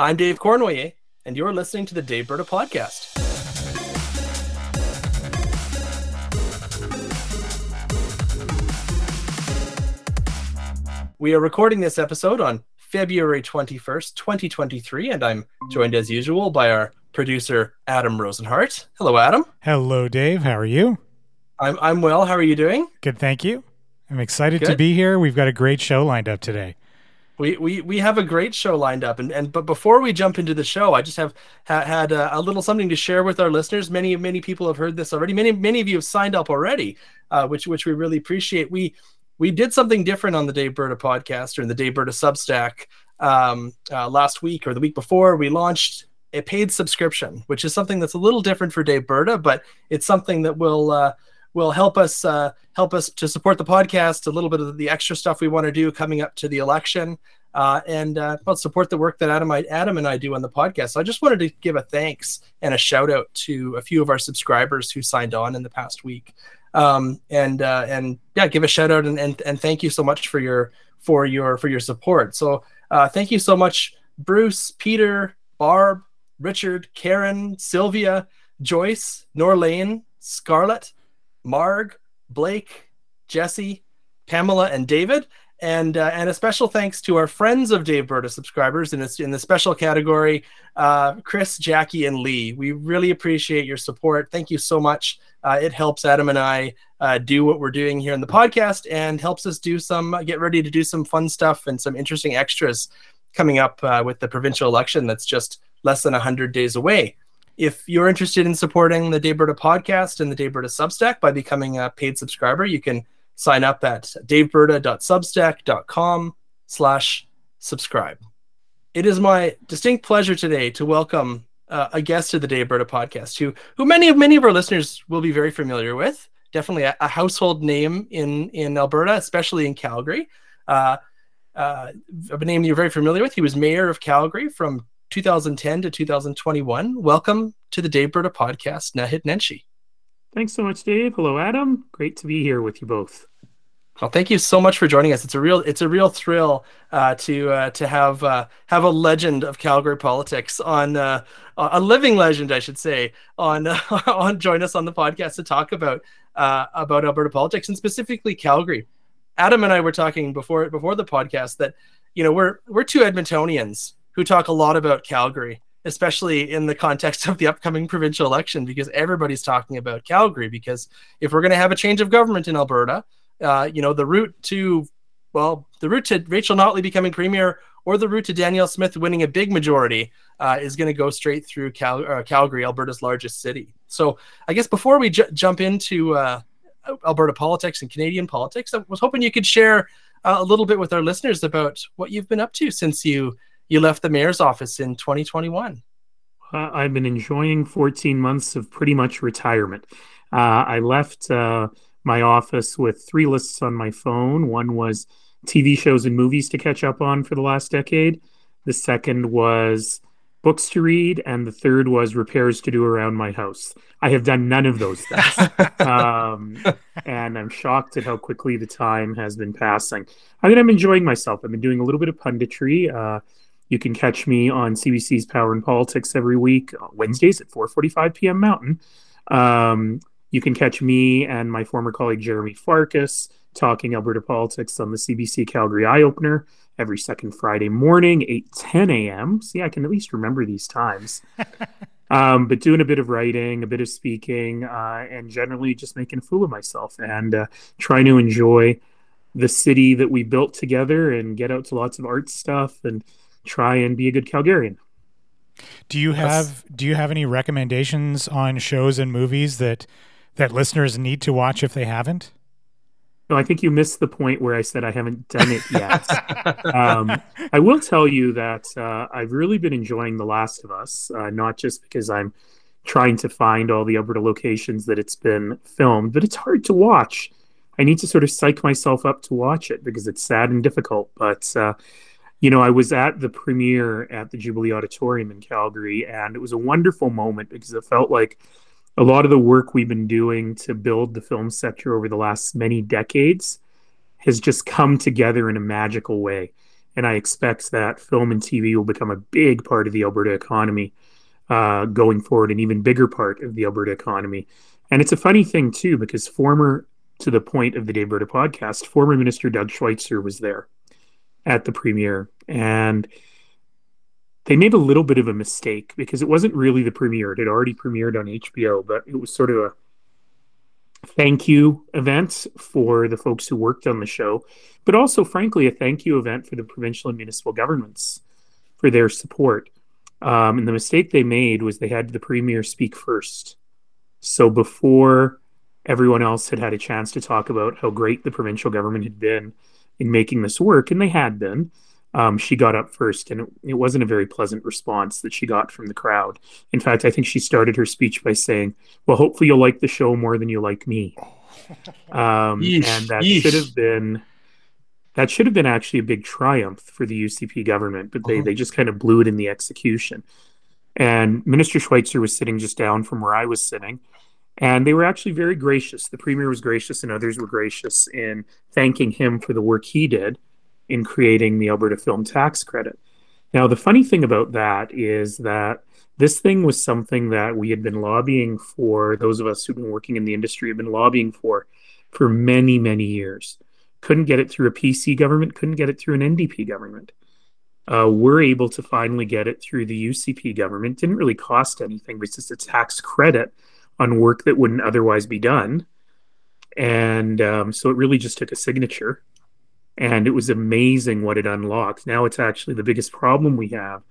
I'm Dave Cournoyer, and you're listening to the Daveberta Podcast. We are recording this episode on February 21st, 2023, and I'm joined as usual by our producer, Adam Rosenhart. Hello, Adam. Hello, Dave. How are you? I'm, I'm well. How are you doing? Good, thank you. I'm excited Good. to be here. We've got a great show lined up today. We, we, we have a great show lined up, and, and but before we jump into the show, I just have ha, had a, a, little something to share with our listeners. Many many people have heard this already. Many many of you have signed up already, uh, which which we really appreciate. We we did something different on the Daveberta podcast or in the Daveberta Substack um, uh, last week or the week before. We launched a paid subscription, which is something that's a little different for Daveberta, but it's something that will uh, will help us uh, help us to support the podcast. A little bit of the extra stuff we want to do coming up to the election. Uh, and uh, well, support the work that Adam, Adam and I do on the podcast. So I just wanted to give a thanks and a shout out to a few of our subscribers who signed on in the past week um, and uh, and yeah, give a shout out and, and and thank you so much for your for your for your support. So uh, thank you so much, Bruce, Peter, Barb, Richard, Karen, Sylvia, Joyce, Norlane, Scarlett, Marg, Blake, Jesse, Pamela, and David and uh, and a special thanks to our friends of Daveberta subscribers in this in the special category, uh, Chris, Jackie, and Lee. We really appreciate your support. Thank you so much. Uh, it helps Adam and I uh, do what we're doing here in the podcast and helps us do some get ready to do some fun stuff and some interesting extras coming up uh, with the provincial election that's just less than 100 days away. If you're interested in supporting the Daveberta podcast and the Daveberta Substack by becoming a paid subscriber, you can sign up at daveberta.substack.com slash subscribe. It is my distinct pleasure today to welcome uh, a guest to the Daveberta podcast who, who many of many of our listeners will be very familiar with. Definitely a, a household name in, in Alberta, especially in Calgary. Uh, uh, a name you're very familiar with. He was mayor of Calgary from 2010 to 2021. Welcome to the Daveberta podcast, Naheed Nenshi. Thanks so much, Dave. Hello, Adam. Great to be here with you both. Well, thank you so much for joining us. It's a real it's a real thrill uh, to uh, to have uh, have a legend of Calgary politics on uh, a living legend, I should say, on on join us on the podcast to talk about uh, about Alberta politics and specifically Calgary. Adam and I were talking before before the podcast that you know we're we're two Edmontonians who talk a lot about Calgary, especially in the context of the upcoming provincial election, because everybody's talking about Calgary. Because if we're going to have a change of government in Alberta uh, you know, the route to, well, the route to Rachel Notley becoming premier or the route to Danielle Smith winning a big majority uh, is going to go straight through Cal- uh, Calgary, Alberta's largest city. So I guess before we j- jump into uh, Alberta politics and Canadian politics, I was hoping you could share uh, a little bit with our listeners about what you've been up to since you you left the mayor's office in 2021. Uh, I've been enjoying 14 months of pretty much retirement. I left my office with three lists on my phone. One was TV shows and movies to catch up on for the last decade. The second was books to read, and the third was repairs to do around my house. I have done none of those things, um, and I'm shocked at how quickly the time has been passing. I mean, I'm enjoying myself. I've been doing a little bit of punditry. Uh, you can catch me on CBC's Power and Politics every week, Wednesdays at 4:45 p.m. Mountain. Um, you can catch me and my former colleague Jeromy Farkas talking Alberta politics on the CBC Calgary Eye Opener every second Friday morning, 8 10 a.m. See, I can at least remember these times. um, but doing a bit of writing, a bit of speaking, uh, and generally just making a fool of myself and uh, trying to enjoy the city that we built together and get out to lots of art stuff and try and be a good Calgarian. Do you have do you have any recommendations on shows and movies that that listeners need to watch if they haven't? No, I think you missed the point where I said I haven't done it yet. um, I will tell you that uh, I've really been enjoying The Last of Us, uh, not just because I'm trying to find all the Alberta locations that it's been filmed, but it's hard to watch. I need to sort of psych myself up to watch it because it's sad and difficult. But, uh, you know, I was at the premiere at the Jubilee Auditorium in Calgary, and it was a wonderful moment because it felt like a lot of the work we've been doing to build the film sector over the last many decades has just come together in a magical way. and I expect that film and TV will become a big part of the Alberta economy uh, going forward, an even bigger part of the Alberta economy. And it's a funny thing too, because former, to the point of the Daveberta podcast, former Minister Doug Schweitzer was there at the premiere, and they made a little bit of a mistake because it wasn't really the premiere; it had already premiered on HBO, but it was sort of a thank you event for the folks who worked on the show, but also, frankly, a thank you event for the provincial and municipal governments for their support. Um, and the mistake they made was they had the premier speak first. So before everyone else had had a chance to talk about how great the provincial government had been in making this work, and they had been, um, she got up first, and it, it, wasn't a very pleasant response that she got from the crowd. In fact, I think she started her speech by saying, "Well, hopefully you'll like the show more than you like me," um, yeesh, and that yeesh. should have been that should have been actually a big triumph for the UCP government, but they uh-huh. they just kind of blew it in the execution. And Minister Schweitzer was sitting just down from where I was sitting, and they were actually very gracious. The premier was gracious, and others were gracious in thanking him for the work he did in creating the Alberta Film Tax Credit. Now, the funny thing about that is that this thing was something that we had been lobbying for, those of us who've been working in the industry have been lobbying for for many, many years. Couldn't get it through a PC government, couldn't get it through an NDP government. Uh, we're able to finally get it through the UCP government. Didn't really cost anything, but it's just a tax credit on work that wouldn't otherwise be done. And um, so it really just took a signature and it was amazing what it unlocked. Now it's actually the biggest problem we have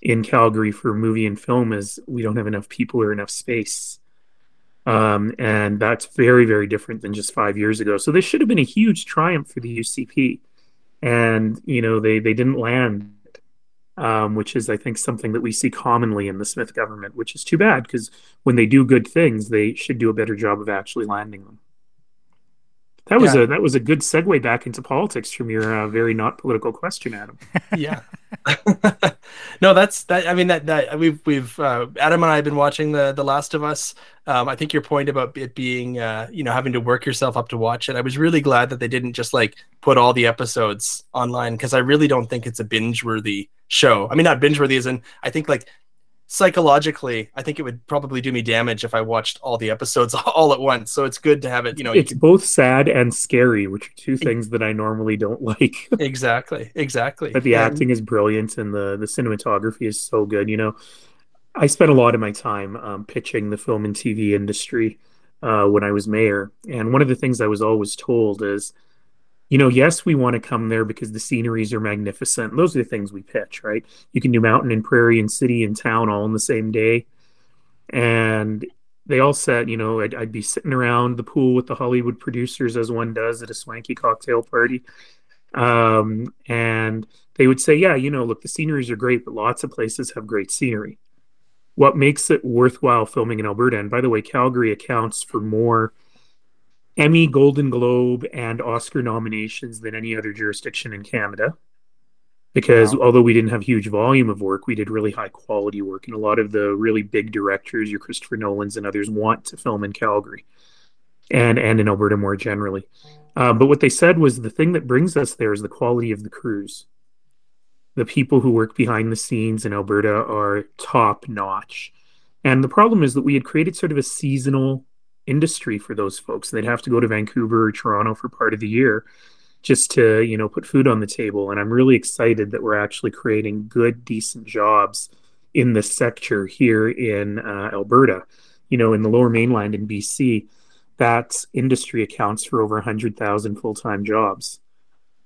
in Calgary for movie and film is we don't have enough people or enough space. Um, and that's very, very different than just five years ago. So this should have been a huge triumph for the UCP. And, you know, they, they didn't land, um, which is, I think, something that we see commonly in the Smith government, which is too bad because when they do good things, they should do a better job of actually landing them. That was yeah. a that was a good segue back into politics from your uh, very not political question, Adam. yeah. no, that's that. I mean that that we've we've uh, Adam and I have been watching the the Last of Us. Um, I think your point about it being uh, you know having to work yourself up to watch it. I was really glad that they didn't just like put all the episodes online because I really don't think it's a binge worthy show. I mean, not binge worthy as in I think like psychologically, I think it would probably do me damage if I watched all the episodes all at once. So it's good to have it, you know. It's can... both sad and scary, which are two things that I normally don't like. exactly, exactly. But the and... acting is brilliant and the the cinematography is so good. You know, I spent a lot of my time um, pitching the film and TV industry uh, when I was mayor, and one of the things I was always told is you know, yes, we want to come there because the sceneries are magnificent. Those are the things we pitch, right? You can do mountain and prairie and city and town all in the same day. And they all said, you know, I'd, I'd be sitting around the pool with the Hollywood producers as one does at a swanky cocktail party. Um, and they would say, yeah, you know, look, the sceneries are great, but lots of places have great scenery. What makes it worthwhile filming in Alberta? And by the way, Calgary accounts for more Emmy, Golden Globe, and Oscar nominations than any other jurisdiction in Canada. Because wow. although we didn't have huge volume of work, we did really high quality work, and a lot of the really big directors, your Christopher Nolan's and others, want to film in Calgary, and and in Alberta more generally. Uh, but what they said was the thing that brings us there is the quality of the crews. The people who work behind the scenes in Alberta are top notch. And the problem is that we had created sort of a seasonal industry for those folks. They'd have to go to Vancouver or Toronto for part of the year just to, you know, put food on the table. And I'm really excited that we're actually creating good, decent jobs in this sector here in uh, Alberta. You know, in the lower mainland in BC, that industry accounts for over 100,000 full time jobs.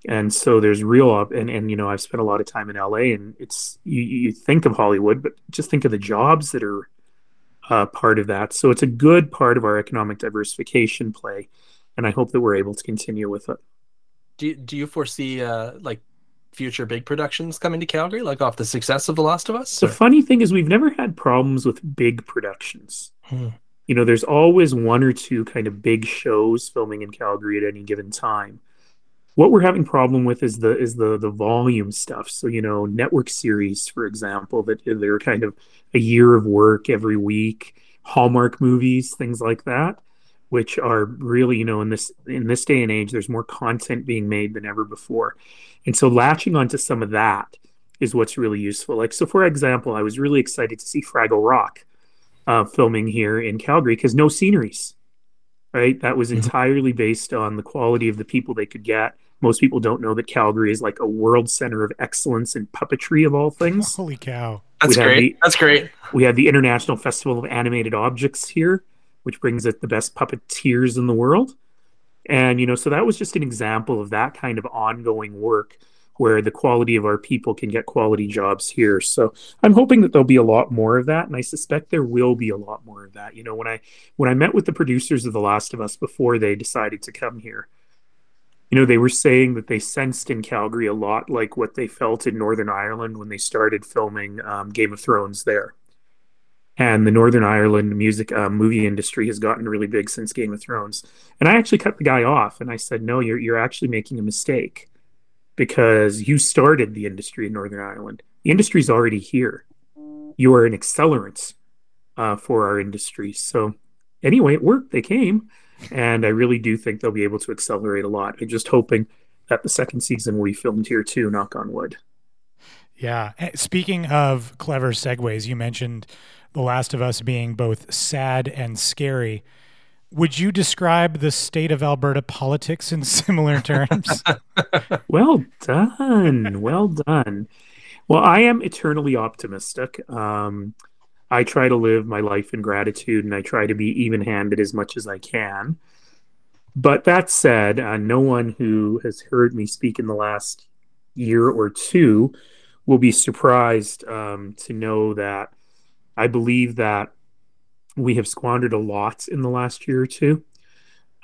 And so there's real up and, and you know I've spent a lot of time in LA and it's you, you think of Hollywood but just think of the jobs that are uh, part of that. So it's a good part of our economic diversification play, and I hope that we're able to continue with it. Do you, do you foresee uh, like future big productions coming to Calgary, like off the success of The Last of Us? The funny thing is, we've never had problems with big productions. Hmm. You know, there's always one or two kind of big shows filming in Calgary at any given time what we're having problem with is the is the the volume stuff so you know network series for example that they're kind of a year of work every week hallmark movies things like that which are really, you know, in this in this day and age, there's more content being made than ever before. And so latching onto some of that is what's really useful. Like so for example, I was really excited to see Fraggle Rock uh, filming here in Calgary because no sceneries. Right? That was mm-hmm. entirely based on the quality of the people they could get. Most people don't know that Calgary is like a world center of excellence in puppetry of all things. Holy cow. That's we great. The, That's great. We have the International Festival of Animated Objects here which brings it the best puppeteers in the world. And, you know, so that was just an example of that kind of ongoing work where the quality of our people can get quality jobs here. So I'm hoping that there'll be a lot more of that. And I suspect there will be a lot more of that. You know, when I when I met with the producers of The Last of Us before they decided to come here, you know, they were saying that they sensed in Calgary a lot like what they felt in Northern Ireland when they started filming um, Game of Thrones there and the Northern Ireland music uh, movie industry has gotten really big since Game of Thrones. And I actually cut the guy off and I said, "No, you're you're actually making a mistake because you started the industry in Northern Ireland. The industry's already here. You are an accelerant uh, for our industry." So anyway, it worked. They came, and I really do think they'll be able to accelerate a lot. I'm just hoping that the second season will be filmed here too. Knock on wood. Yeah. Eh, speaking of clever segues, you mentioned the Last of Us being both sad and scary. Would you describe the state of Alberta politics in similar terms? well done. Well done. Well, I am eternally optimistic. Um, I try to live my life in gratitude and I try to be even handed as much as I can. But that said, uh, no one who has heard me speak in the last year or two will be surprised um, to know that I believe that we have squandered a lot in the last year or two.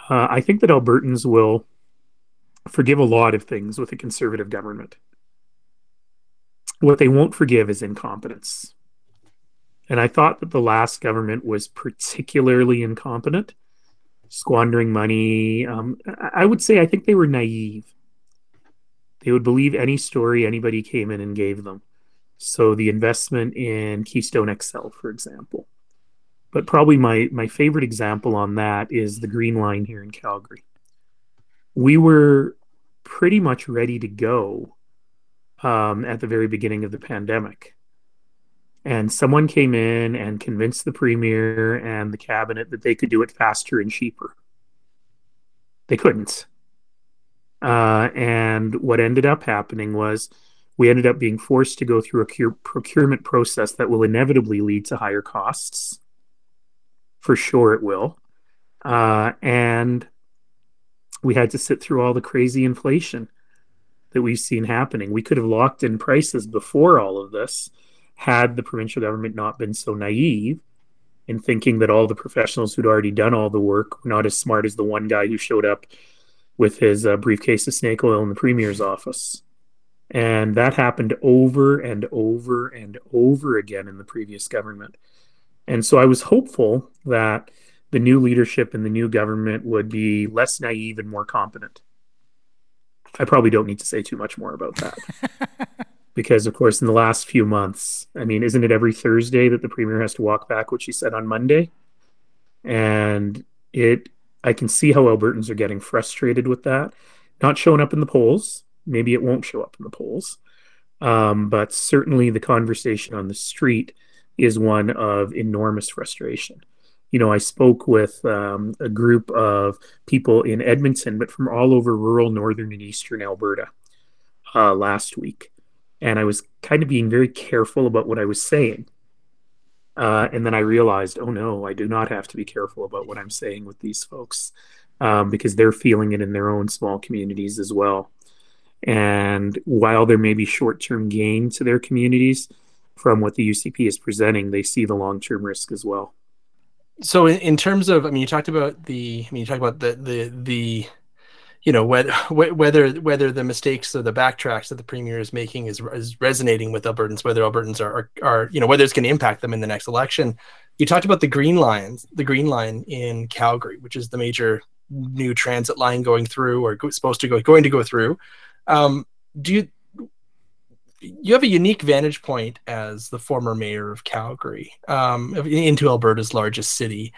Uh, I think that Albertans will forgive a lot of things with a conservative government. What they won't forgive is incompetence. And I thought that the last government was particularly incompetent, squandering money. Um, I would say I think they were naive. They would believe any story anybody came in and gave them. So the investment in Keystone XL, for example. But probably my, my favorite example on that is the Green Line here in Calgary. We were pretty much ready to go um, at the very beginning of the pandemic. And someone came in and convinced the premier and the cabinet that they could do it faster and cheaper. They couldn't. Uh, and what ended up happening was we ended up being forced to go through a procurement process that will inevitably lead to higher costs. For sure, it will. Uh, and we had to sit through all the crazy inflation that we've seen happening. We could have locked in prices before all of this had the provincial government not been so naive in thinking that all the professionals who'd already done all the work were not as smart as the one guy who showed up with his uh, briefcase of snake oil in the premier's office. And that happened over and over and over again in the previous government. And so I was hopeful that the new leadership in the new government would be less naive and more competent. I probably don't need to say too much more about that. because, of course, in the last few months, I mean, isn't it every Thursday that the premier has to walk back what she said on Monday? And it, I can see how Albertans are getting frustrated with that. Not showing up in the polls, maybe it won't show up in the polls. Um, but certainly the conversation on the street is one of enormous frustration. You know, I spoke with um, a group of people in Edmonton, but from all over rural northern and eastern Alberta uh, last week. And I was kind of being very careful about what I was saying. Uh, and then I realized, oh no, I do not have to be careful about what I'm saying with these folks um, because they're feeling it in their own small communities as well. And while there may be short term gain to their communities from what the UCP is presenting, they see the long term risk as well. So, in, in, terms of, I mean, you talked about the, I mean, you talked about the, the, the, you know, whether, whether, whether the mistakes or the backtracks that the premier is making is, is resonating with Albertans, whether Albertans are, are, are, you know, whether it's going to impact them in the next election. You talked about the green lines, the green line in Calgary, which is the major new transit line going through or supposed to go, going to go through. Um, do you you have a unique vantage point as the former mayor of Calgary um, into Alberta's largest city.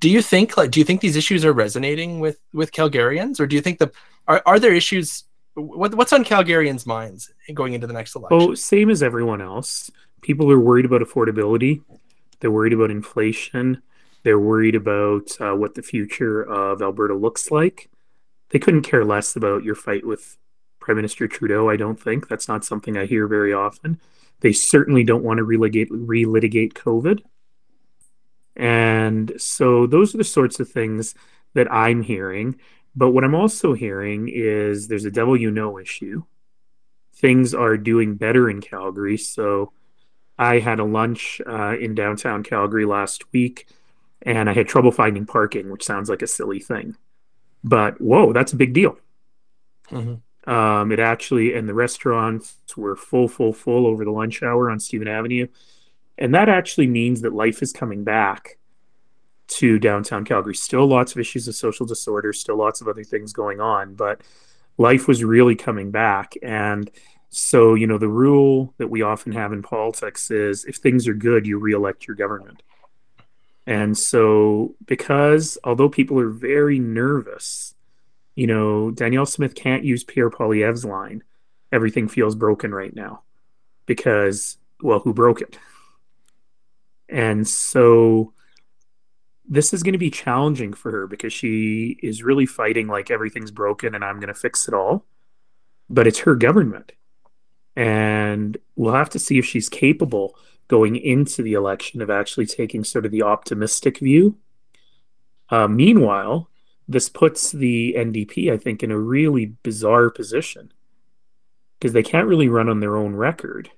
Do you think like do you think these issues are resonating with with Calgarians, or do you think the are are there issues? What, what's on Calgarians' minds going into the next election? Oh, same as everyone else. People are worried about affordability. They're worried about inflation. They're worried about uh, what the future of Alberta looks like. They couldn't care less about your fight with Prime Minister Trudeau. I don't think that's not something I hear very often. They certainly don't want to relitigate, relitigate COVID. And so those are the sorts of things that I'm hearing. But what I'm also hearing is there's a devil you know issue. Things are doing better in Calgary. So I had a lunch uh, in downtown Calgary last week and I had trouble finding parking, which sounds like a silly thing. But whoa, that's a big deal. Mm-hmm. Um, it actually, and the restaurants were full, full, full over the lunch hour on Stephen Avenue. And that actually means that life is coming back to downtown Calgary. Still lots of issues of social disorder, still lots of other things going on, but life was really coming back. And so, you know, the rule that we often have in politics is if things are good, you reelect your government. And so, because although people are very nervous, you know, Danielle Smith can't use Pierre Poilievre's line, everything feels broken right now because, well, who broke it? And so this is going to be challenging for her because she is really fighting like everything's broken and I'm going to fix it all. But it's her government. And we'll have to see if she's capable going into the election of actually taking sort of the optimistic view. Uh, meanwhile, this puts the NDP, I think, in a really bizarre position because they can't really run on their own record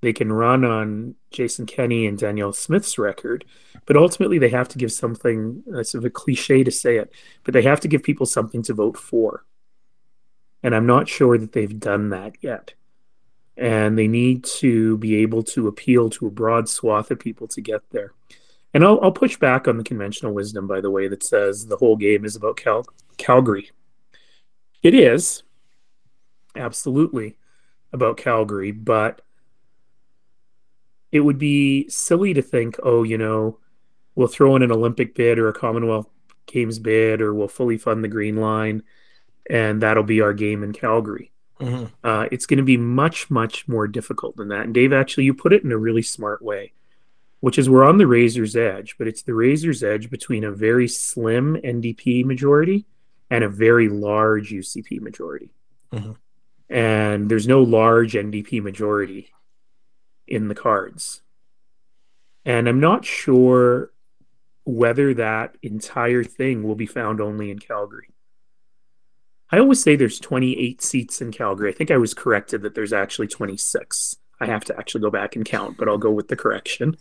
they can run on Jason Kenney and Danielle Smith's record, but ultimately they have to give something. It's sort of a cliche to say it, but they have to give people something to vote for. And I'm not sure that they've done that yet. And they need to be able to appeal to a broad swath of people to get there. And I'll, I'll push back on the conventional wisdom, by the way, that says the whole game is about Cal- Calgary. It is absolutely about Calgary, but it would be silly to think, oh, you know, we'll throw in an Olympic bid or a Commonwealth Games bid, or we'll fully fund the Green Line, and that'll be our game in Calgary. Mm-hmm. Uh, it's going to be much, much more difficult than that. And Dave, actually, you put it in a really smart way, which is we're on the razor's edge, but it's the razor's edge between a very slim NDP majority and a very large UCP majority. Mm-hmm. And there's no large NDP majority in the cards. And I'm not sure whether that entire thing will be found only in Calgary. I always say there's 28 seats in Calgary. I think I was corrected that there's actually 26. I have to actually go back and count, but I'll go with the correction.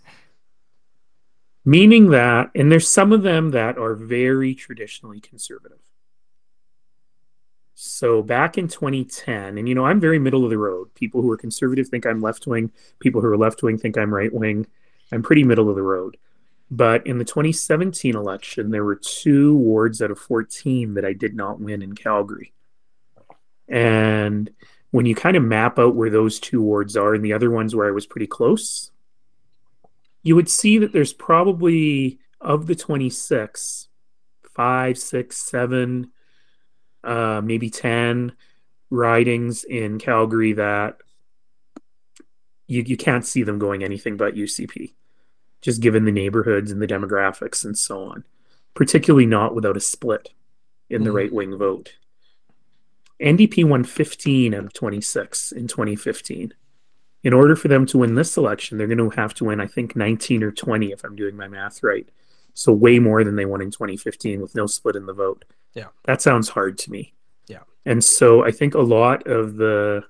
Meaning that, and there's some of them that are very traditionally conservative. So back in 2010, and you know, I'm very middle of the road. People who are conservative think I'm left wing. People who are left wing think I'm right wing. I'm pretty middle of the road. But in the 2017 election, there were two wards out of 14 that I did not win in Calgary. And when you kind of map out where those two wards are and the other ones where I was pretty close, you would see that there's probably of the 26, five, six, seven, uh, maybe 10 ridings in Calgary that you, you can't see them going anything but UCP, just given the neighborhoods and the demographics and so on, particularly not without a split in the mm. right wing vote. NDP won 15 out of 26 in 2015. In order for them to win this election, they're going to have to win, I think, 19 or 20, if I'm doing my math right. So, way more than they won in 2015 with no split in the vote. Yeah. That sounds hard to me. Yeah. And so I think a lot of the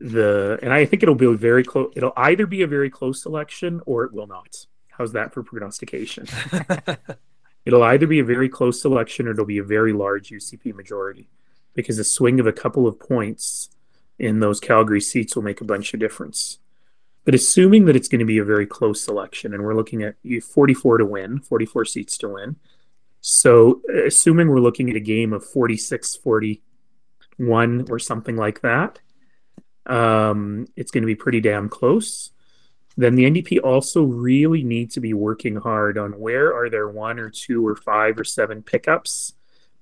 the and I think it'll be a very close it'll either be a very close election or it will not. How's that for prognostication? it'll either be a very close election or it'll be a very large UCP majority because a swing of a couple of points in those Calgary seats will make a bunch of difference. But assuming that it's going to be a very close election, and we're looking at 44 to win, 44 seats to win, so, assuming we're looking at a game of 46 41 or something like that, um, it's going to be pretty damn close. then the NDP also really need to be working hard on where are there one or two or five or seven pickups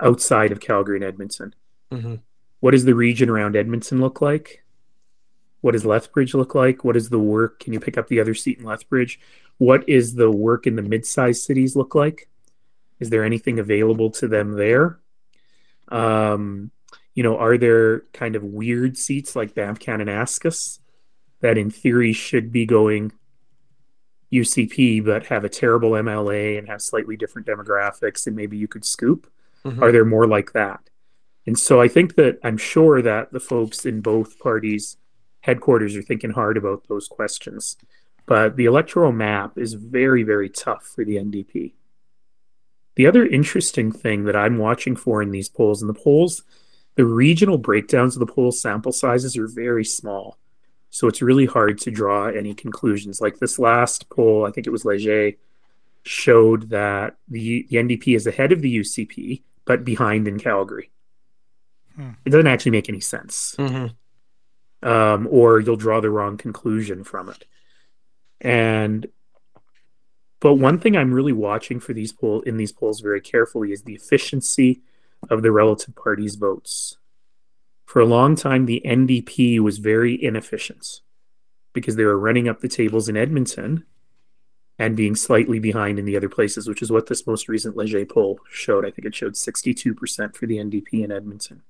outside of Calgary and Edmonton. Mm-hmm. What does the region around Edmonton look like? What does Lethbridge look like? What is the work? Can you pick up the other seat in Lethbridge? What is the work in the mid-sized cities look like? Is there anything available to them there? Um, you know, are there kind of weird seats like Banff Kananaskis that in theory should be going UCP but have a terrible MLA and have slightly different demographics and maybe you could scoop? Mm-hmm. Are there more like that? And so I think that I'm sure that the folks in both parties' headquarters are thinking hard about those questions. But the electoral map is very, very tough for the NDP. The other interesting thing that I'm watching for in these polls, and the polls, the regional breakdowns of the poll sample sizes are very small. So it's really hard to draw any conclusions. Like this last poll, I think it was Leger, showed that the, the NDP is ahead of the UCP, but behind in Calgary. Hmm. It doesn't actually make any sense. Mm-hmm. Um, or you'll draw the wrong conclusion from it. And but one thing I'm really watching for these poll in these polls very carefully is the efficiency of the relative parties' votes. For a long time, the NDP was very inefficient because they were running up the tables in Edmonton and being slightly behind in the other places, which is what this most recent Leger poll showed. I think it showed 62% for the NDP in Edmonton.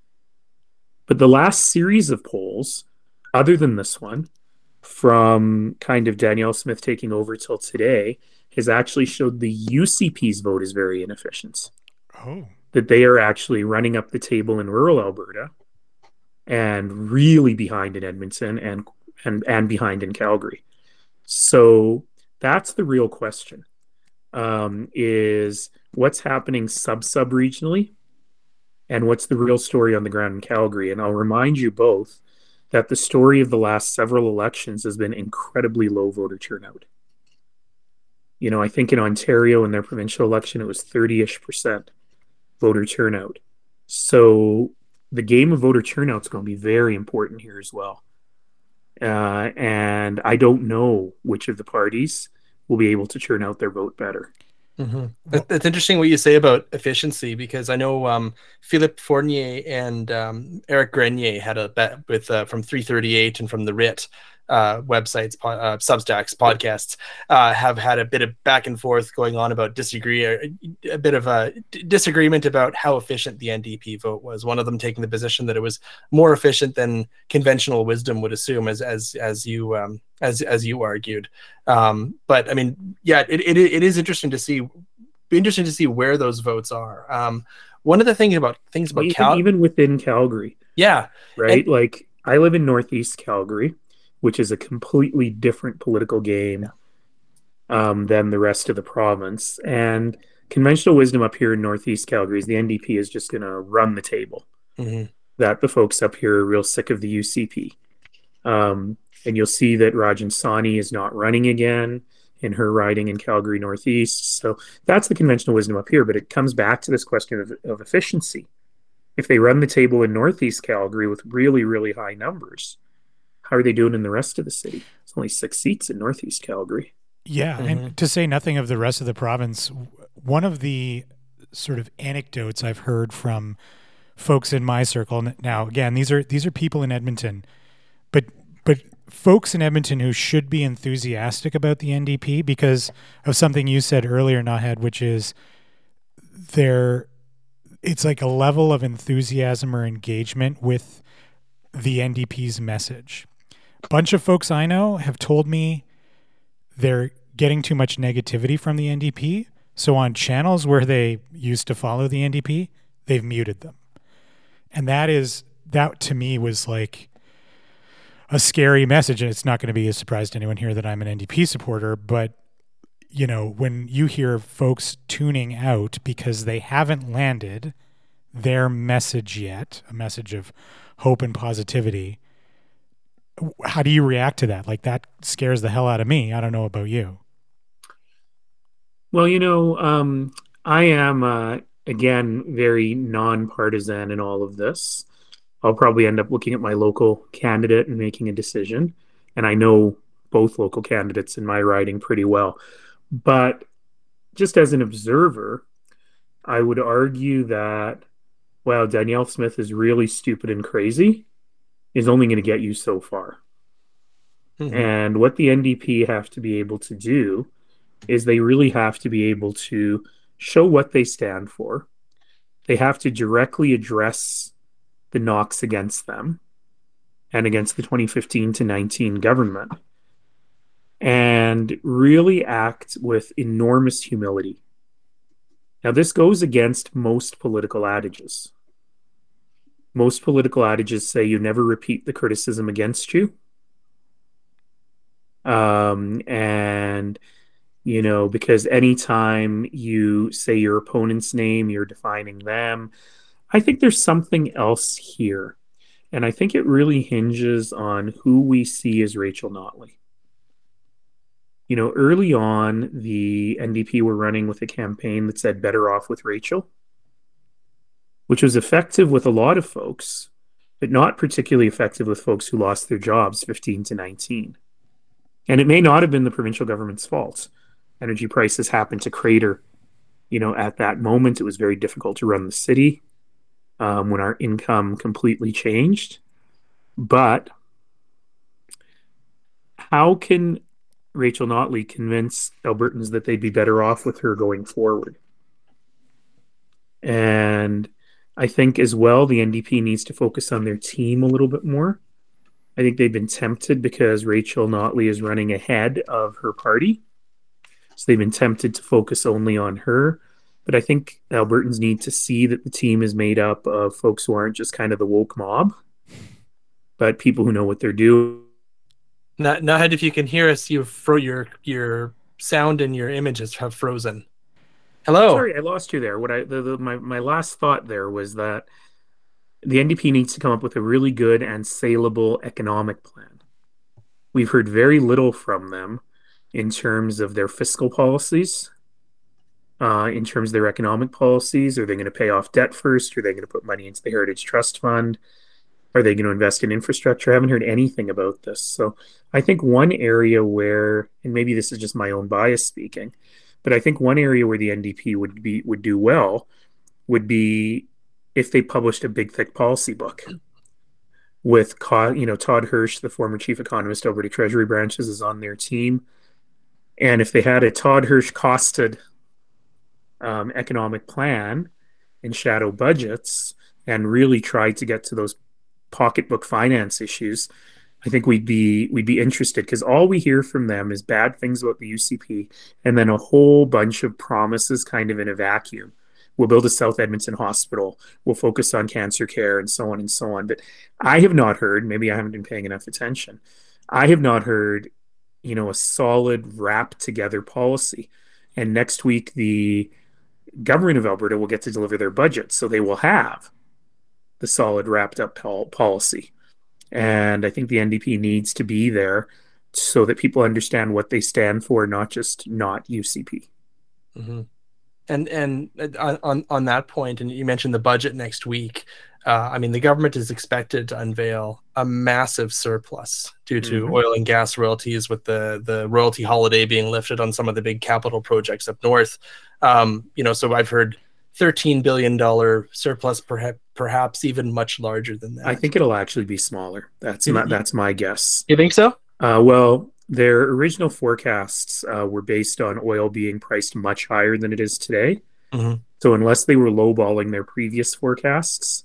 But the last series of polls, other than this one, from kind of Danielle Smith taking over till today, has actually showed the UCP's vote is very inefficient. Oh. That they are actually running up the table in rural Alberta and really behind in Edmonton and and and behind in Calgary. So that's the real question. Um, is what's happening sub sub regionally and what's the real story on the ground in Calgary? And I'll remind you both that the story of the last several elections has been incredibly low voter turnout. You know, I think in Ontario in their provincial election, it was 30 ish percent voter turnout. So the game of voter turnout is going to be very important here as well. Uh, and I don't know which of the parties will be able to turn out their vote better. Mm-hmm. It's interesting what you say about efficiency because I know um, Philippe Fournier and um, Eric Grenier had a bet with uh, from 338 and from the Writ uh, websites, uh, Substacks, podcasts uh, have had a bit of back and forth going on about disagree, a bit of a d- disagreement about how efficient the NDP vote was. One of them taking the position that it was more efficient than conventional wisdom would assume, as as as you um, as as you argued. Um, but I mean, yeah, it, it it is interesting to see. Be interesting to see where those votes are. Um, one of the things about things about even, Cal- even within Calgary, yeah, right. And, like I live in Northeast Calgary which is a completely different political game um, than the rest of the province. And conventional wisdom up here in Northeast Calgary is the NDP is just going to run the table. Mm-hmm. That the folks up here are real sick of the UCP. Um, and you'll see that Rajan Sawhney is not running again in her riding in Calgary Northeast. So that's the conventional wisdom up here. But it comes back to this question of, of efficiency. If they run the table in Northeast Calgary with really, really high numbers, how are they doing in the rest of the city? It's only six seats in Northeast Calgary. Yeah, mm-hmm. and to say nothing of the rest of the province, one of the sort of anecdotes I've heard from folks in my circle now again these are these are people in Edmonton but but folks in Edmonton who should be enthusiastic about the NDP because of something you said earlier Naheed which is there it's like a level of enthusiasm or engagement with the NDP's message bunch of folks I know have told me they're getting too much negativity from the NDP. So on channels where they used to follow the NDP, they've muted them. And that is that to me was like a scary message and it's not going to be a surprise to anyone here that I'm an NDP supporter, but you know, when you hear folks tuning out because they haven't landed their message yet, a message of hope and positivity, how do you react to that? Like that scares the hell out of me. I don't know about you. Well, you know, um, I am uh, again very nonpartisan in all of this. I'll probably end up looking at my local candidate and making a decision. And I know both local candidates in my riding pretty well. But just as an observer, I would argue that, wow, Danielle Smith is really stupid and crazy is only going to get you so far. Mm-hmm. And what the NDP have to be able to do is they really have to be able to show what they stand for. They have to directly address the knocks against them and against the 2015 to 19 government and really act with enormous humility. Now, this goes against most political adages. Most political adages say you never repeat the criticism against you. Um, and, you know, because anytime you say your opponent's name, you're defining them. I think there's something else here. And I think it really hinges on who we see as Rachel Notley you know, early on, the NDP were running with a campaign that said better off with Rachel, which was effective with a lot of folks, but not particularly effective with folks who lost their jobs 15 to 19. And it may not have been the provincial government's fault. Energy prices happened to crater, you know, at that moment. It was very difficult to run the city um, when our income completely changed. But how can Rachel Notley convince Albertans that they'd be better off with her going forward. And I think as well, the NDP needs to focus on their team a little bit more. I think they've been tempted because Rachel Notley is running ahead of her party. So they've been tempted to focus only on her. But I think Albertans need to see that the team is made up of folks who aren't just kind of the woke mob, but people who know what they're doing not, not if you can hear us, you fro your your sound and your images have frozen. Hello. Sorry, I lost you there. What I the, the, my my last thought there was that the NDP needs to come up with a really good and saleable economic plan. We've heard very little from them in terms of their fiscal policies, uh, in terms of their economic policies. Are they going to pay off debt first? Are they going to put money into the Heritage Trust Fund? Are they going to invest in infrastructure? I haven't heard anything about this. So I think one area where, and maybe this is just my own bias speaking, but I think one area where the NDP would be would do well would be if they published a big thick policy book with you know Todd Hirsch, the former chief economist over to Treasury branches, is on their team, and if they had a Todd Hirsch costed um, economic plan and shadow budgets and really tried to get to those pocketbook finance issues, I think we'd be we'd be interested because all we hear from them is bad things about the UCP, and then a whole bunch of promises, kind of in a vacuum. We'll build a South Edmonton hospital. We'll focus on cancer care and so on and so on. But I have not heard. Maybe I haven't been paying enough attention. I have not heard, you know, a solid wrap together policy. And next week, the government of Alberta will get to deliver their budget, so they will have the solid wrapped up pol- policy. And I think the NDP needs to be there so that people understand what they stand for, not just not UCP. Mm-hmm. And and uh, on on that point, and you mentioned the budget next week. Uh, I mean, the government is expected to unveil a massive surplus due to mm-hmm. oil and gas royalties, with the the royalty holiday being lifted on some of the big capital projects up north. Um, you know, so I've heard thirteen billion dollar surplus, perhaps perhaps even much larger than that. I think it'll actually be smaller. That's my, that's my guess. You think so? Uh, well, their original forecasts uh, were based on oil being priced much higher than it is today. Mm-hmm. So unless they were lowballing their previous forecasts,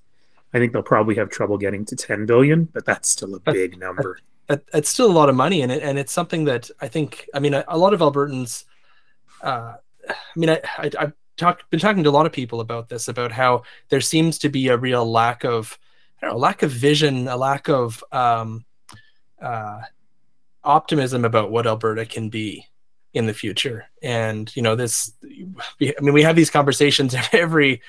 I think they'll probably have trouble getting to 10 billion, but that's still a big number. That, it's still a lot of money, and it, and it's something that I think. I mean, a, a lot of Albertans. Uh, I mean, I, I I've talked been talking to a lot of people about this about how there seems to be a real lack of I don't know, lack of vision, a lack of um, uh, optimism about what Alberta can be in the future. And you know, this I mean, we have these conversations every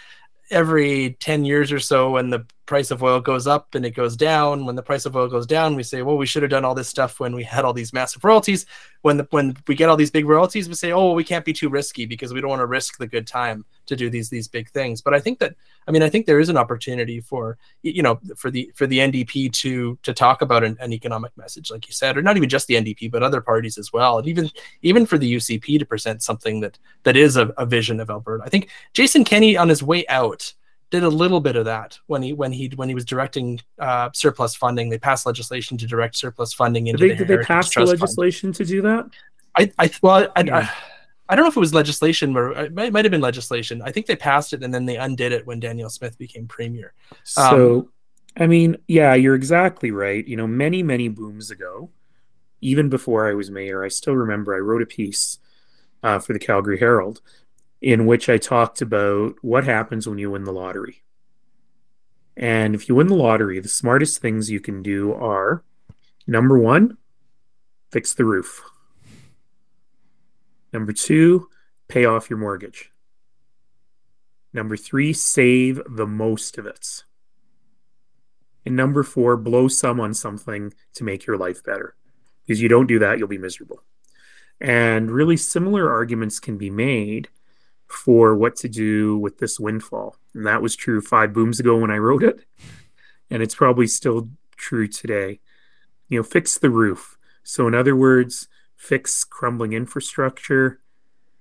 every 10 years or so and the price of oil goes up and it goes down. When the price of oil goes down, we say, well, we should have done all this stuff when we had all these massive royalties. When the, when we get all these big royalties, we say, oh, well, we can't be too risky because we don't want to risk the good time to do these these big things. But I think that I mean I think there is an opportunity for you know for the for the NDP to to talk about an, an economic message, like you said, or not even just the NDP, but other parties as well, and even even for the UCP to present something that that is a, a vision of Alberta. I think Jason Kenney on his way out did a little bit of that when he when he when he was directing uh, surplus funding. They passed legislation to direct surplus funding into did they, the did they pass the legislation fund. to do that? I I well I, yeah. I, I, don't know if it was legislation or it might, might, have been legislation. I think they passed it and then they undid it when Danielle Smith became premier. So, um, I mean, yeah, you're exactly right. You know, many many booms ago, even before I was mayor, I still remember I wrote a piece uh, for the Calgary Herald in which I talked about what happens when you win the lottery. And if you win the lottery, the smartest things you can do are number one, fix the roof. Number two, pay off your mortgage. Number three, save the most of it. And number four, blow some on something to make your life better. Because you don't do that, you'll be miserable. And really similar arguments can be made for what to do with this windfall. And that was true five booms ago when I wrote it. And it's probably still true today. You know, fix the roof. So, in other words, fix crumbling infrastructure,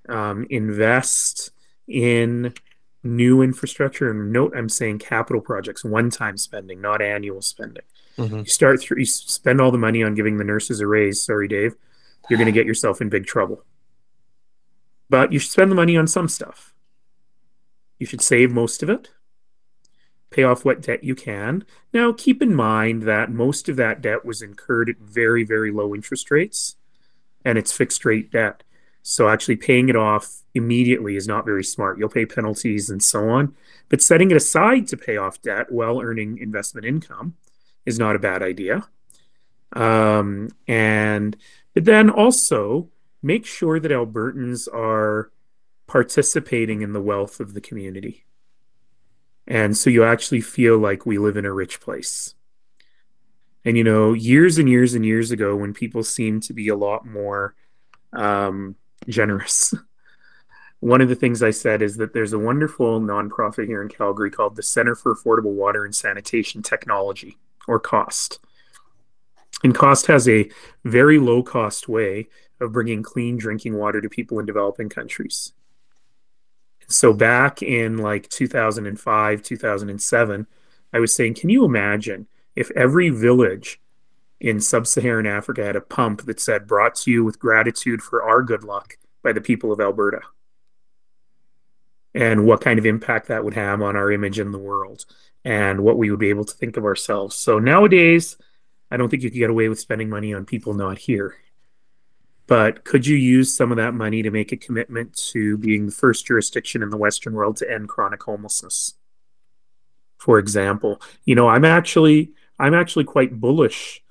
um, invest in new infrastructure. And note, I'm saying capital projects, one time spending, not annual spending. Mm-hmm. You start through, you spend all the money on giving the nurses a raise. Sorry, Dave. You're going to get yourself in big trouble. But you should spend the money on some stuff. You should save most of it, pay off what debt you can. Now, keep in mind that most of that debt was incurred at very, very low interest rates and it's fixed rate debt. So, actually paying it off immediately is not very smart. You'll pay penalties and so on. But setting it aside to pay off debt while earning investment income is not a bad idea. Um, and but then also make sure that Albertans are participating in the wealth of the community. And so you actually feel like we live in a rich place. And, you know, years and years and years ago, when people seemed to be a lot more um, generous, one of the things I said is that there's a wonderful nonprofit here in Calgary called the Center for Affordable Water and Sanitation Technology, or CAWST. And CAWST has a very low cost way of bringing clean drinking water to people in developing countries. So back in like 2005, 2007, I was saying, can you imagine if every village in sub Saharan Africa had a pump that said, brought to you with gratitude for our good luck by the people of Alberta? And what kind of impact that would have on our image in the world and what we would be able to think of ourselves. So nowadays, I don't think you could get away with spending money on people not here. But could you use some of that money to make a commitment to being the first jurisdiction in the Western world to end chronic homelessness? For example, you know, I'm actually I'm actually quite bullish,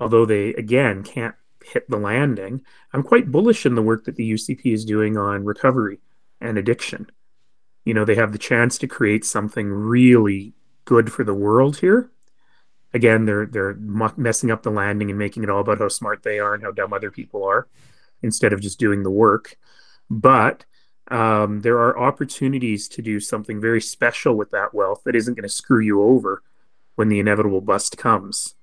although they again can't hit the landing. I'm quite bullish in the work that the UCP is doing on recovery and addiction. You know, they have the chance to create something really good for the world here again they're they're messing up the landing and making it all about how smart they are and how dumb other people are instead of just doing the work. But um, there are opportunities to do something very special with that wealth that isn't going to screw you over when the inevitable bust comes.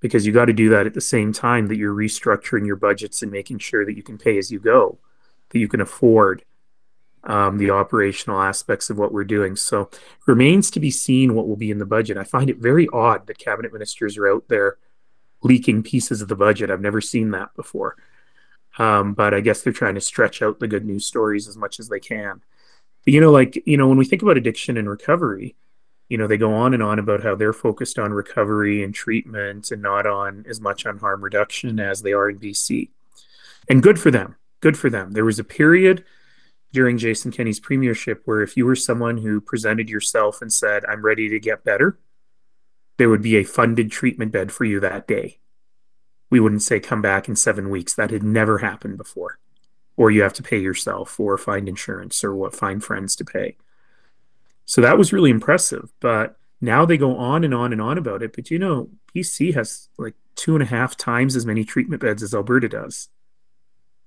Because you got to do that at the same time that you're restructuring your budgets and making sure that you can pay as you go that you can afford um, the operational aspects of what we're doing. So remains to be seen what will be in the budget. I find it very odd that cabinet ministers are out there leaking pieces of the budget. I've never seen that before. Um, but I guess they're trying to stretch out the good news stories as much as they can. But, you know, like, you know, when we think about addiction and recovery, you know, they go on and on about how they're focused on recovery and treatment and not on as much on harm reduction as they are in BC. And good for them. Good for them. There was a period during Jason Kenney's premiership where if you were someone who presented yourself and said, I'm ready to get better, there would be a funded treatment bed for you that day. We wouldn't say come back in seven weeks. That had never happened before. Or you have to pay yourself or find insurance or what find friends to pay. So that was really impressive. But Now they go on and on and on about it, but you know, BC has like two and a half times as many treatment beds as Alberta does.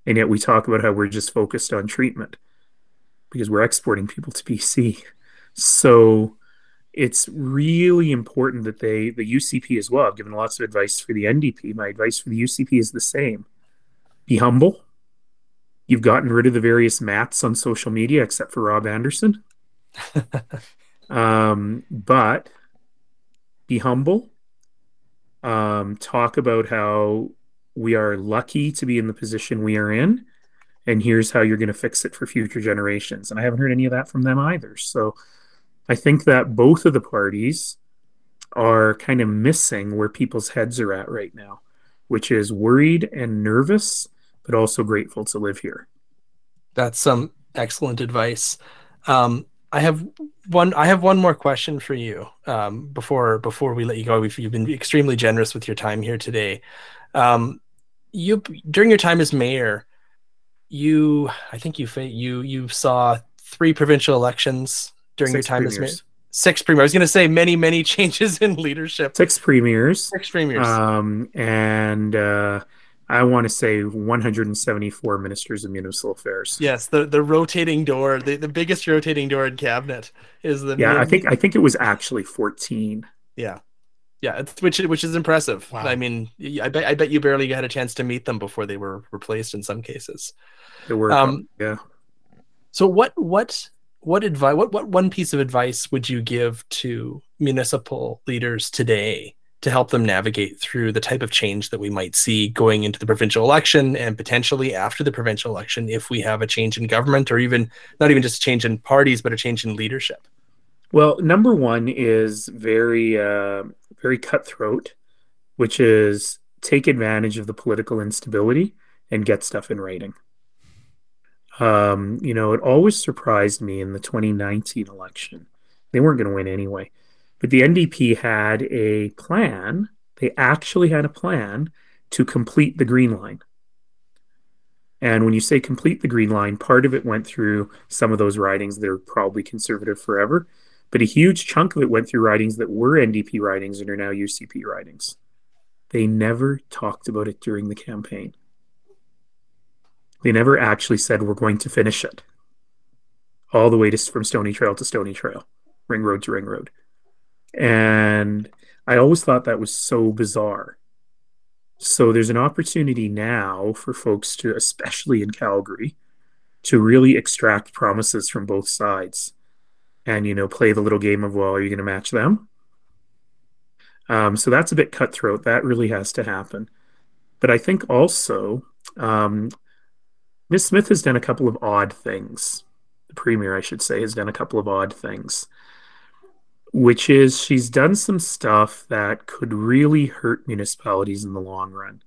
And yet we talk about how we're just focused on treatment because we're exporting people to BC. So it's really important that they, the UCP as well, I've given lots of advice for the NDP. My advice for the UCP is the same be humble. You've gotten rid of the various mats on social media, except for Rob Anderson. um, but be humble. Um, talk about how we are lucky to be in the position we are in, and here's how you're going to fix it for future generations. And I haven't heard any of that from them either. So I think that both of the parties are kind of missing where people's heads are at right now, which is worried and nervous, but also grateful to live here. That's some excellent advice. Um, I have one. I have one more question for you um, before before we let you go. We've, you've been extremely generous with your time here today. Um, you during your time as mayor, you I think you you you saw three provincial elections during Six your time premiers. as mayor. Six premiers. I was going to say many many changes in leadership. Six premiers. Six premiers. Um, and uh, I want to say 174 ministers of municipal affairs. Yes, the, the rotating door, the, the biggest rotating door in cabinet is the. Yeah, min- I think I think it was actually 14. Yeah, yeah, which which is impressive. Wow. I mean, I bet I bet you barely had a chance to meet them before they were replaced in some cases. They were, um, yeah. So what what what advice what what one piece of advice would you give to municipal leaders today to help them navigate through the type of change that we might see going into the provincial election and potentially after the provincial election if we have a change in government or even not even just a change in parties but a change in leadership well number one is very uh, very cutthroat which is take advantage of the political instability and get stuff in writing um, you know it always surprised me in the 2019 election they weren't going to win anyway but the NDP had a plan. They actually had a plan to complete the Green Line. And when you say complete the Green Line, part of it went through some of those ridings that are probably conservative forever, but a huge chunk of it went through ridings that were NDP ridings and are now UCP ridings. They never talked about it during the campaign. They never actually said, we're going to finish it all the way to, from Stony Trail to Stony Trail, Ring Road to Ring Road. And I always thought that was so bizarre. So there's an opportunity now for folks to, especially in Calgary, to really extract promises from both sides and, you know, play the little game of, well, are you going to match them? Um, so that's a bit cutthroat. That really has to happen. But I think also, um, Ms. Smith has done a couple of odd things. The premier, I should say, has done a couple of odd things which is she's done some stuff that could really hurt municipalities in the long run.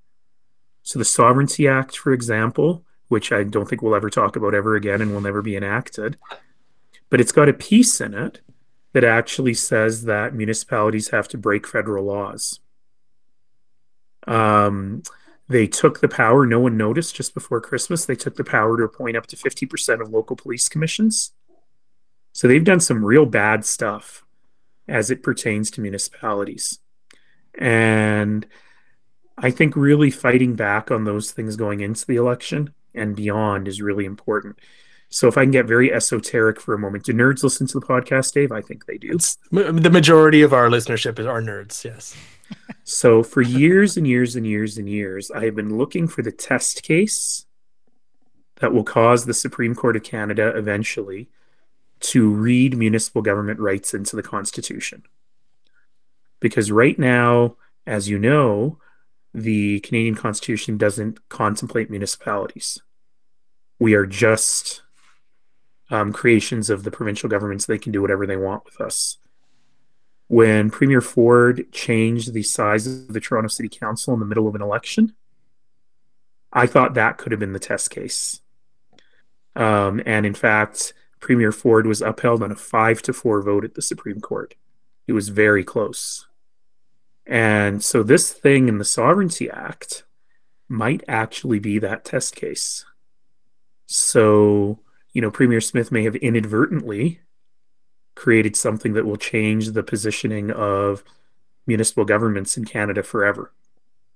So, the Sovereignty Act, for example, which I don't think we'll ever talk about ever again and will never be enacted, but it's got a piece in it that actually says that municipalities have to break federal laws. Um, they took the power, no one noticed just before Christmas, they took the power to appoint up to 50% of local police commissions. So they've done some real bad stuff as it pertains to municipalities. And I think really fighting back on those things going into the election and beyond is really important. So if I can get very esoteric for a moment, do nerds listen to the podcast, Dave? I think they do. It's, the majority of our listenership is our nerds, yes. So for years and years and years and years, I have been looking for the test case that will cause the Supreme Court of Canada eventually to read municipal government rights into the Constitution. Because right now, as you know, the Canadian Constitution doesn't contemplate municipalities. We are just um, creations of the provincial governments. They can do whatever they want with us. When Premier Ford changed the size of the Toronto City Council in the middle of an election, I thought that could have been the test case. Um, and in fact, Premier Ford was upheld on a five to four vote at the Supreme Court. It was very close. And so this thing in the Sovereignty Act might actually be that test case. So, you know, Premier Smith may have inadvertently created something that will change the positioning of municipal governments in Canada forever.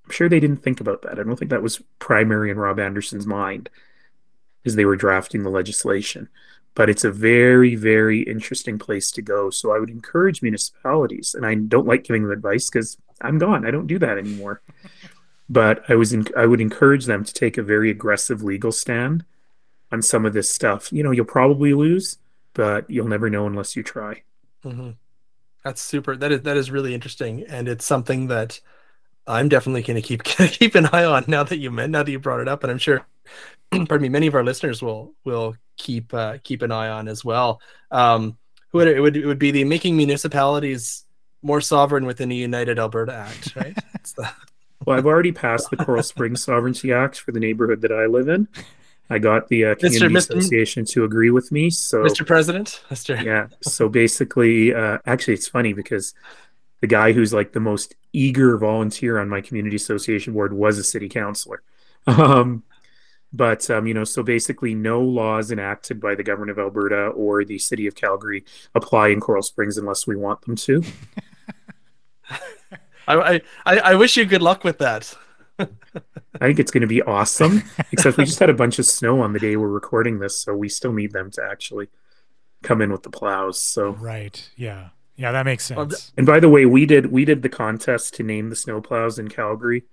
I'm sure they didn't think about that. I don't think that was primary in Rob Anderson's mind as they were drafting the legislation. But it's a very, very interesting place to go. So I would encourage municipalities, and I don't like giving them advice because I'm gone. I don't do that anymore. but I was in, I would encourage them to take a very aggressive legal stand on some of this stuff. You know, you'll probably lose, but you'll never know unless you try. Mm-hmm. That's super. That is that is really interesting, and it's something that I'm definitely going to keep keep an eye on now that you meant now that you brought it up, and I'm sure, pardon me, many of our listeners will will keep uh, keep an eye on as well. Um, would it would it would be the making municipalities more sovereign within the United Alberta Act, right? the... well, I've already passed the Coral Springs Sovereignty Act for the neighborhood that I live in. I got the uh, community Mr. association to agree with me. So, Mr. President, Mr. Yeah. So basically, uh, actually, it's funny because the guy who's like the most eager volunteer on my community association board was a city councilor. Um, but um, you know, so basically, no laws enacted by the government of Alberta or the city of Calgary apply in Coral Springs unless we want them to. I, I I wish you good luck with that. I think it's going to be awesome. Except we just had a bunch of snow on the day we're recording this, so we still need them to actually come in with the plows. So right, yeah, yeah, that makes sense. And by the way, we did we did the contest to name the snow plows in Calgary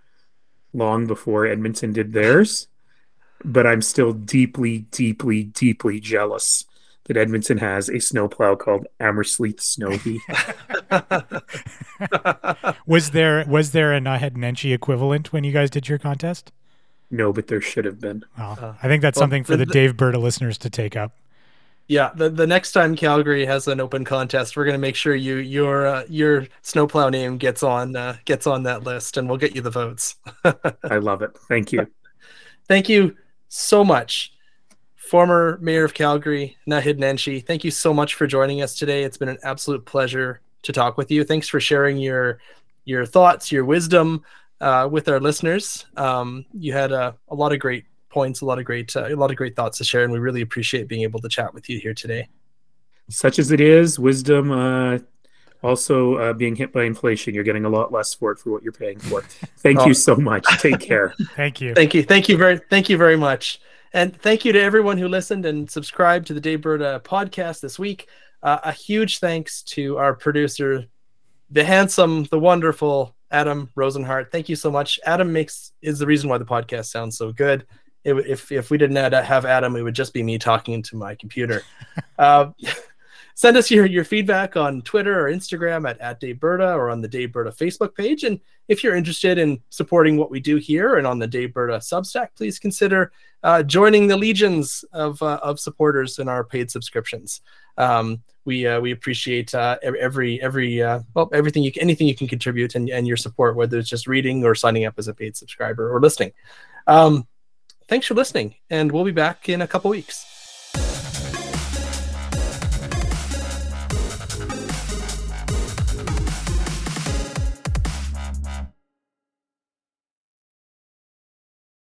long before Edmonton did theirs. But I'm still deeply, deeply, deeply jealous that Edmonton has a snowplow called Amarjeet Snowhi. was there was there a Naheed Nenshi equivalent when you guys did your contest? No, but there should have been. Well, uh, I think that's well, something for the, the, Daveberta listeners to take up. Yeah, the, the next time Calgary has an open contest, we're gonna make sure you your uh, your snowplow name gets on uh, gets on that list, and we'll get you the votes. I love it. Thank you. Thank you so much former mayor of Calgary, Naheed Nenshi. Thank you so much for joining us today. It's been an absolute pleasure to talk with you. Thanks for sharing your your thoughts, your wisdom uh, with our listeners. Um, you had a, a, lot of great points, a lot of great uh, a lot of great thoughts to share, and we really appreciate being able to chat with you here today. Such as it is, wisdom. Uh, also, uh, being hit by inflation, you're getting a lot less for it for what you're paying for. Thank oh. you so much. Take care. thank you. Thank you. Thank you very. Thank you very much. And thank you to everyone who listened and subscribed to the Daveberta podcast this week. Uh, a huge thanks to our producer, the handsome, the wonderful Adam Rozenhart. Thank you so much. Adam makes is the reason why the podcast sounds so good. It, if if we didn't have Adam, it would just be me talking to my computer. uh, send us your, your feedback on Twitter or Instagram at, at Daveberta or on the Daveberta Facebook page. And if you're interested in supporting what we do here and on the Daveberta Substack, please consider uh, joining the legions of, uh, of supporters in our paid subscriptions. Um, we uh, we appreciate uh, every every uh, well everything you anything you can contribute and, and your support, whether it's just reading or signing up as a paid subscriber or listening. Um, thanks for listening, and we'll be back in a couple weeks.